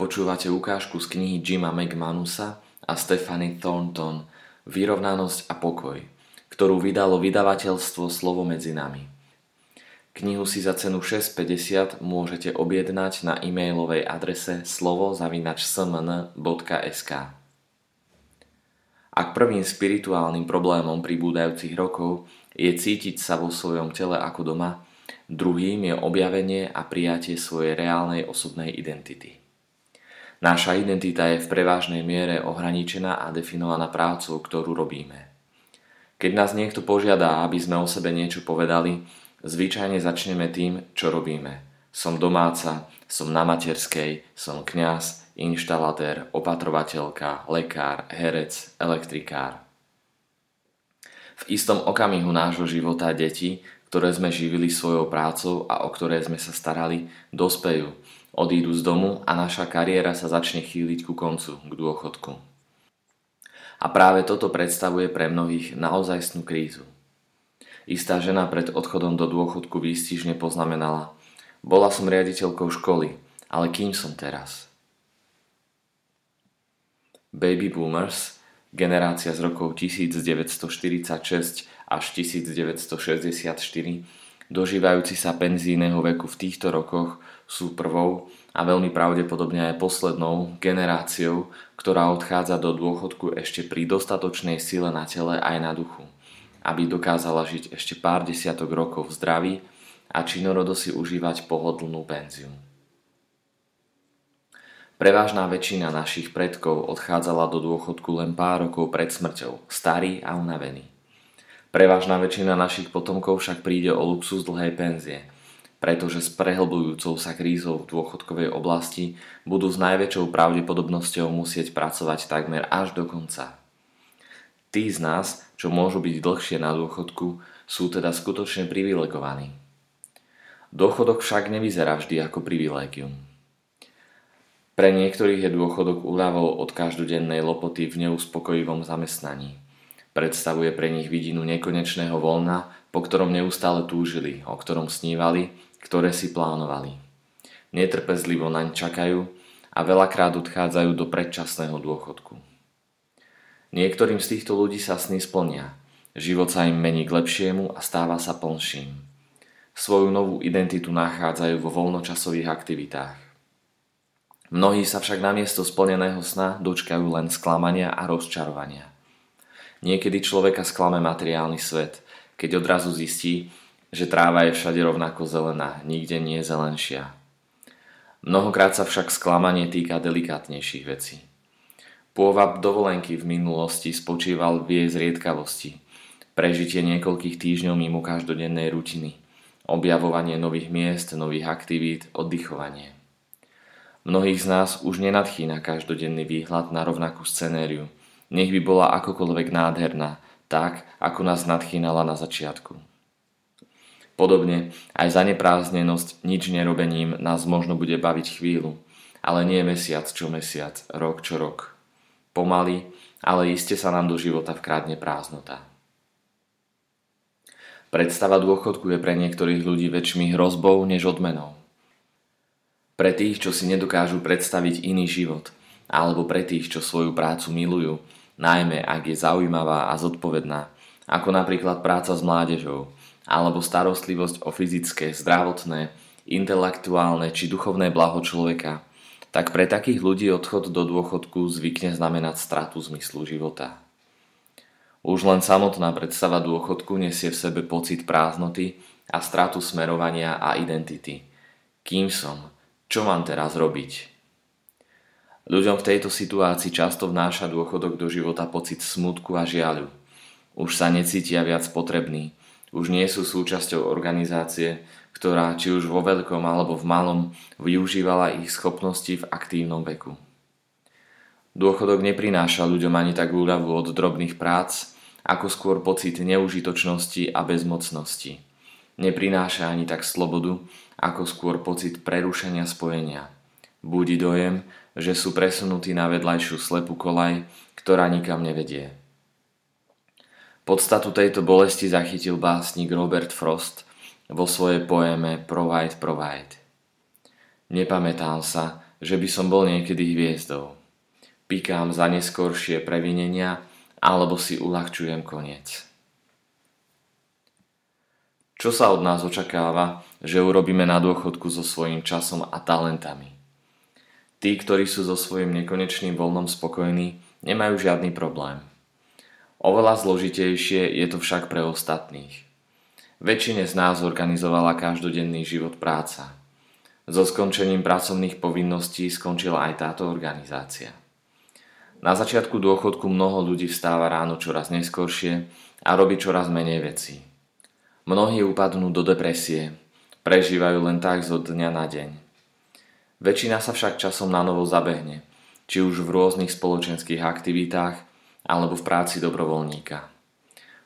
Počúvate ukážku z knihy Jima McManusa a Stephanie Thornton Vyrovnanosť a pokoj, ktorú vydalo vydavateľstvo Slovo medzi nami. Knihu si za cenu 6,50 môžete objednať na e-mailovej adrese slovo.smn.sk Ak prvým spirituálnym problémom pribúdajúcich rokov je cítiť sa vo svojom tele ako doma, druhým je objavenie a prijatie svojej reálnej osobnej identity. Naša identita je v prevážnej miere ohraničená a definovaná prácou, ktorú robíme. Keď nás niekto požiada, aby sme o sebe niečo povedali, zvyčajne začneme tým, čo robíme. Som domáca, som na materskej, som kňaz, inštalatér, opatrovateľka, lekár, herec, elektrikár. V istom okamihu nášho života deti, ktoré sme živili svojou prácou a o ktoré sme sa starali, dospejú Odídu z domu a naša kariéra sa začne chýliť ku koncu, k dôchodku. A práve toto predstavuje pre mnohých naozajstnú krízu. Istá žena pred odchodom do dôchodku výstižne poznamenala Bola som riaditeľkou školy, ale kým som teraz? Baby boomers, generácia z rokov 1946 až 1964, dožívajúci sa penzijného veku v týchto rokoch sú prvou a veľmi pravdepodobne aj poslednou generáciou, ktorá odchádza do dôchodku ešte pri dostatočnej sile na tele aj na duchu, aby dokázala žiť ešte pár desiatok rokov v zdraví a činorodo si užívať pohodlnú penziu. Prevážna väčšina našich predkov odchádzala do dôchodku len pár rokov pred smrťou, starý a unavený. Prevážna väčšina našich potomkov však príde o luxus dlhej penzie – pretože s prehlbujúcou sa krízou v dôchodkovej oblasti budú s najväčšou pravdepodobnosťou musieť pracovať takmer až do konca. Tí z nás, čo môžu byť dlhšie na dôchodku, sú teda skutočne privilegovaní. Dôchodok však nevyzerá vždy ako privilégium. Pre niektorých je dôchodok úľavou od každodennej lopoty v neuspokojivom zamestnaní. Predstavuje pre nich vidinu nekonečného voľna, po ktorom neustále túžili, o ktorom snívali ktoré si plánovali. Netrpezlivo naň čakajú a veľakrát odchádzajú do predčasného dôchodku. Niektorým z týchto ľudí sa sny splnia, život sa im mení k lepšiemu a stáva sa plnším. Svoju novú identitu nachádzajú vo voľnočasových aktivitách. Mnohí sa však namiesto splneného sna dočkajú len sklamania a rozčarovania. Niekedy človeka sklame materiálny svet, keď odrazu zistí, že tráva je všade rovnako zelená, nikde nie je zelenšia. Mnohokrát sa však sklamanie týka delikátnejších vecí. Pôvab dovolenky v minulosti spočíval v jej zriedkavosti, prežitie niekoľkých týždňov mimo každodennej rutiny, objavovanie nových miest, nových aktivít, oddychovanie. Mnohých z nás už nenadchýna každodenný výhľad na rovnakú scenériu, nech by bola akokoľvek nádherná, tak ako nás nadchýnala na začiatku. Podobne aj zaneprázdnenosť nič nerobením nás možno bude baviť chvíľu, ale nie mesiac čo mesiac, rok čo rok. Pomaly, ale iste sa nám do života vkrádne prázdnota. Predstava dôchodku je pre niektorých ľudí väčšmi hrozbou než odmenou. Pre tých, čo si nedokážu predstaviť iný život, alebo pre tých, čo svoju prácu milujú, najmä ak je zaujímavá a zodpovedná, ako napríklad práca s mládežou, alebo starostlivosť o fyzické, zdravotné, intelektuálne či duchovné blaho človeka, tak pre takých ľudí odchod do dôchodku zvykne znamenať stratu zmyslu života. Už len samotná predstava dôchodku nesie v sebe pocit prázdnoty a stratu smerovania a identity. Kým som? Čo mám teraz robiť? Ľuďom v tejto situácii často vnáša dôchodok do života pocit smutku a žiaľu. Už sa necítia viac potrební, už nie sú súčasťou organizácie, ktorá či už vo veľkom alebo v malom využívala ich schopnosti v aktívnom veku. Dôchodok neprináša ľuďom ani tak úľavu od drobných prác, ako skôr pocit neužitočnosti a bezmocnosti. Neprináša ani tak slobodu, ako skôr pocit prerušenia spojenia. Budí dojem, že sú presunutí na vedľajšiu slepú kolaj, ktorá nikam nevedie. Podstatu tejto bolesti zachytil básnik Robert Frost vo svojej poeme Provide, Provide. Nepamätám sa, že by som bol niekedy hviezdou. Pikám za neskoršie previnenia alebo si uľahčujem koniec. Čo sa od nás očakáva, že urobíme na dôchodku so svojím časom a talentami? Tí, ktorí sú so svojím nekonečným voľnom spokojní, nemajú žiadny problém. Oveľa zložitejšie je to však pre ostatných. Väčšine z nás organizovala každodenný život práca. So skončením pracovných povinností skončila aj táto organizácia. Na začiatku dôchodku mnoho ľudí vstáva ráno čoraz neskôršie a robí čoraz menej vecí. Mnohí upadnú do depresie, prežívajú len tak zo dňa na deň. Väčšina sa však časom na novo zabehne, či už v rôznych spoločenských aktivitách alebo v práci dobrovoľníka.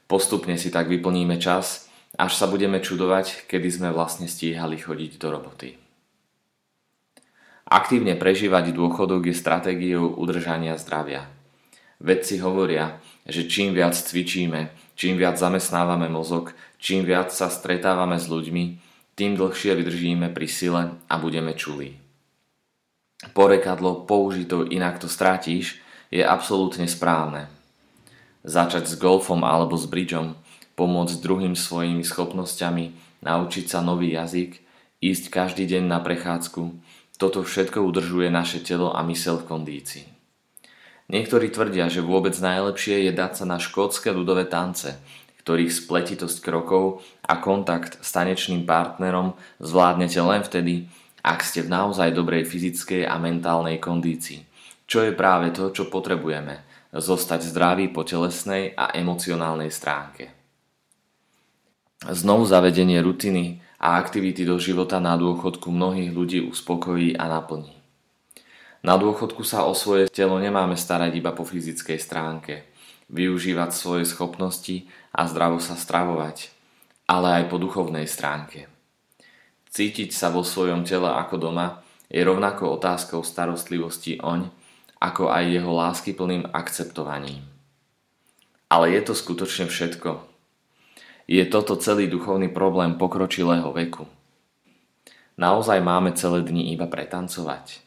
Postupne si tak vyplníme čas, až sa budeme čudovať, kedy sme vlastne stíhali chodiť do roboty. Aktívne prežívať dôchodok je stratégiou udržania zdravia. Vedci hovoria, že čím viac cvičíme, čím viac zamestnávame mozog, čím viac sa stretávame s ľuďmi, tým dlhšie vydržíme pri sile a budeme čulí. Porekadlo použito inak to strátíš je absolútne správne. Začať s golfom alebo s bridžom, pomôcť druhým svojimi schopnosťami, naučiť sa nový jazyk, ísť každý deň na prechádzku, toto všetko udržuje naše telo a mysel v kondícii. Niektorí tvrdia, že vôbec najlepšie je dať sa na škótske ľudové tance, ktorých spletitosť krokov a kontakt s tanečným partnerom zvládnete len vtedy, ak ste v naozaj dobrej fyzickej a mentálnej kondícii, čo je práve to, čo potrebujeme, zostať zdraví po telesnej a emocionálnej stránke. Znovu zavedenie rutiny a aktivity do života na dôchodku mnohých ľudí uspokojí a naplní. Na dôchodku sa o svoje telo nemáme starať iba po fyzickej stránke, využívať svoje schopnosti a zdravo sa stravovať, ale aj po duchovnej stránke. Cítiť sa vo svojom tele ako doma je rovnako otázkou starostlivosti oň, ako aj jeho láskyplným akceptovaním. Ale je to skutočne všetko. Je toto celý duchovný problém pokročilého veku. Naozaj máme celé dni iba pretancovať –